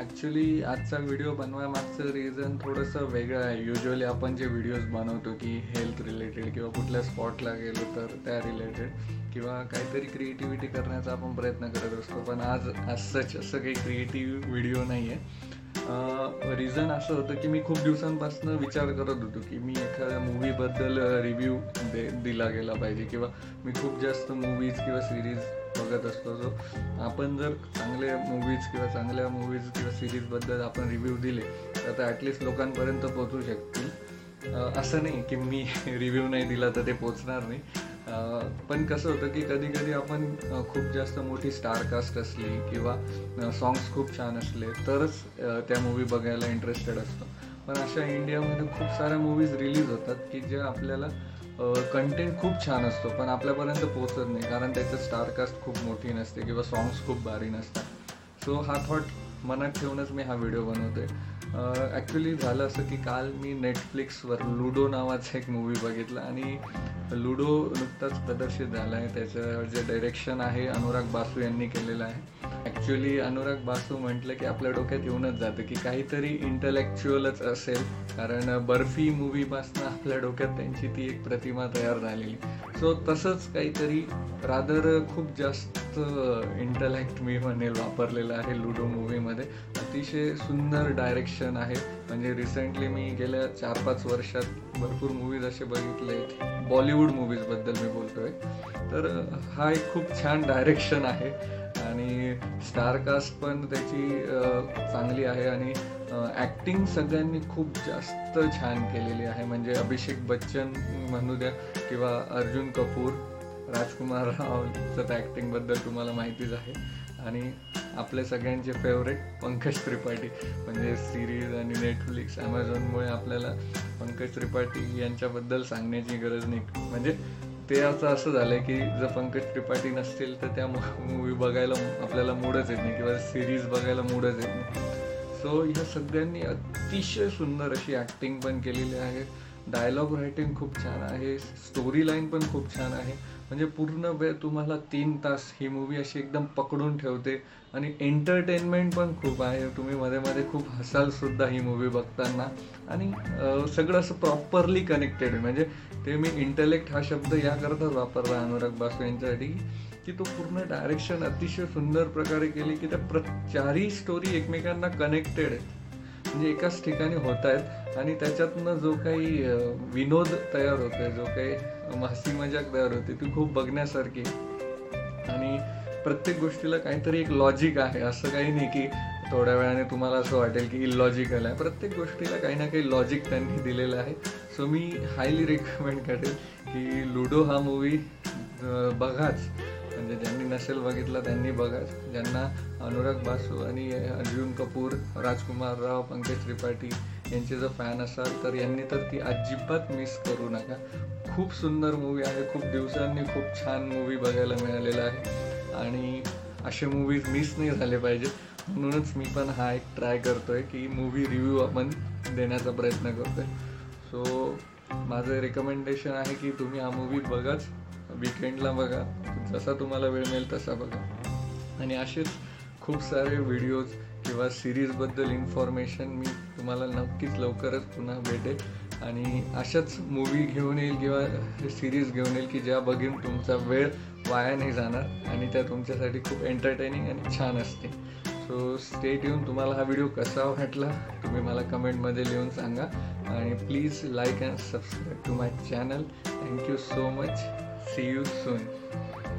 Actually आजचा video बनवायमागचं reason थोडंसं वेगळं आहे. युजली आपण जे व्हिडिओज बनवतो की हेल्थ रिलेटेड किंवा कुठल्या स्पॉटला गेलो तर त्या रिलेटेड किंवा काहीतरी क्रिएटिव्हिटी करण्याचा आपण प्रयत्न करत असतो. पण आज आज सच असं काही क्रिएटिव्ह व्हिडिओ नाही आहे रिझन असं होतं की मी खूप दिवसांपासून विचार करत होतो की मी एखाद्या मूवीबद्दल रिव्ह्यू दे दिला गेला पाहिजे किंवा मी खूप जास्त मूवीज किंवा सिरीज बघत असतो. सो आपण जर चांगल्या मूवीज किंवा चांगल्या मूवीज किंवा सिरीजबद्दल आपण रिव्ह्यू दिले तर ते ॲटलिस्ट लोकांपर्यंत पोचू शकतील. असं नाही की मी रिव्ह्यू नाही दिला तर ते पोचणार नाही. पण कसं होतं की कधी कधी आपण खूप जास्त मोठी स्टारकास्ट असली किंवा सॉंग्स खूप छान असले तरच त्या मूवी बघायला इंटरेस्टेड असतो. पण अशा इंडियामध्ये खूप साऱ्या मूवीज रिलीज होतात की ज्या आपल्याला कंटेंट खूप छान असतो पण आपल्यापर्यंत पोचत नाही कारण त्याचं स्टारकास्ट खूप मोठी नसते किंवा सॉंग्स खूप भारी नसतात. सो हा थॉट मनात ठेवूनच मी हा व्हिडिओ बनवतो आहे ॲक्च्युली झालं असं की काल मी नेटफ्लिक्सवर लुडो नावाचा एक मूवी बघितला आणि लुडो नुकताच प्रदर्शित झाला आहे त्याचं जे डायरेक्शन आहे अनुराग बासू यांनी केलेलं आहे. ॲक्च्युली अनुराग बासू म्हटलं की आपल्या डोक्यात येऊनच जातं की काहीतरी इंटलेक्च्युअलच असेल. कारण बर्फी मूवीपासून आपल्या डोक्यात त्यांची ती एक प्रतिमा तयार झालेली. सो तसंच काहीतरी रादर खूप जास्त इंटलेक्ट मी म्हणेल वापरलेलं आहे लुडो मूवीमध्ये अतिशय सुंदर डायरेक्शन आहे. म्हणजे रिसेंटली मी गेल्या चार पाच वर्षात भरपूर मूवीज असे बघितले बॉलिवूड मूवीजबद्दल मी बोलतोय. तर हा एक खूप छान डायरेक्शन आहे. आणि स्टारकास्ट पण त्याची चांगली आहे आणि ॲक्टिंग सगळ्यांनी खूप जास्त छान केलेली आहे. म्हणजे अभिषेक बच्चन म्हणू द्या किंवा अर्जुन कपूर राजकुमार रावचं त्या ॲक्टिंगबद्दल तुम्हाला माहितीच आहे. आणि आपले सगळ्यांचे फेवरेट पंकज त्रिपाठी. म्हणजे सिरीज आणि नेटफ्लिक्स ॲमेझॉनमुळे आपल्याला पंकज त्रिपाठी यांच्याबद्दल सांगण्याची गरज नाही. म्हणजे ते असं असं झालं की जर पंकज त्रिपाठी नसतील तर त्या मूवी बघायला आपल्याला मूडच येत नाही किंवा सिरीज बघायला मूडच येत नाही. सो ह्या सगळ्यांनी अतिशय सुंदर अशी ॲक्टिंग पण केलेली आहे. डायलॉग रायटिंग खूप छान आहे स्टोरी लाईन पण खूप छान आहे. म्हणजे पूर्ण वेळ तुम्हाला तीन तास ही मूवी अशी एकदम पकडून ठेवते आणि एंटरटेनमेंट पण खूप आहे. तुम्ही मध्ये मध्ये खूप हसाल सुद्धा ही मूवी बघताना. आणि सगळं असं प्रॉपरली कनेक्टेड आहे. म्हणजे ते मी इंटलेक्ट हा शब्द याकरताच वापरला अनुराग बासू यांच्यासाठी की तो पूर्ण डायरेक्शन अतिशय सुंदर प्रकारे केली की त्या प्र चारही स्टोरी एकमेकांना कनेक्टेड आहे. म्हणजे एकाच ठिकाणी होत आहेत. आणि त्याच्यातनं जो काही विनोद तयार होतोय जो काही हसी मजाक तयार होते ती खूप बघण्यासारखी. आणि प्रत्येक गोष्टीला काहीतरी एक लॉजिक आहे. असं काही नाही की थोड्या वेळाने तुम्हाला असं वाटेल की इलॉजिकल आहे. प्रत्येक गोष्टीला काही ना काही लॉजिक त्यांनी दिलेलं आहे. सो मी हायली रिकमेंड करेल की लुडो हा मूवी बघाच. म्हणजे ज्यांनी नसेल बघितलं त्यांनी बघाच ज्यांना अनुराग बासू आणि अर्जुन कपूर राजकुमार राव पंकज त्रिपाठी यांचे जर फॅन असाल तर यांनी तर ती अजिबात मिस करू नका. खूप सुंदर मूवी आहे. खूप दिवसांनी खूप छान मूवी बघायला मिळालेला आहे. आणि असे मूवीज मिस नाही झाले पाहिजे. म्हणूनच मी पण हा एक ट्राय करतोय की मूवी रिव्ह्यू आपण देण्याचा प्रयत्न करतोय. सो माझं रेकमेंडेशन आहे की तुम्ही हा मूवी बघाच. विकेंडला बघा. जसा तुम्हाला वेळ मिळेल तसा बघा. आणि असेच खूप सारे व्हिडिओज किंवा सिरीजबद्दल इन्फॉर्मेशन मी तुम्हाला नक्कीच लवकरच पुन्हा भेटेल. आणि अशाच मूवी घेऊन येईल किंवा सिरीज घेऊन येईल की ज्या बघून तुमचा वेळ वाया नाही जाणार आणि त्या तुमच्यासाठी खूप एंटरटेनिंग आणि छान असते. सो स्टेट येऊन तुम्हाला हा व्हिडिओ कसा वाटला तुम्ही मला कमेंटमध्ये लिहून सांगा. आणि please like and subscribe to my channel thank you so much see you soon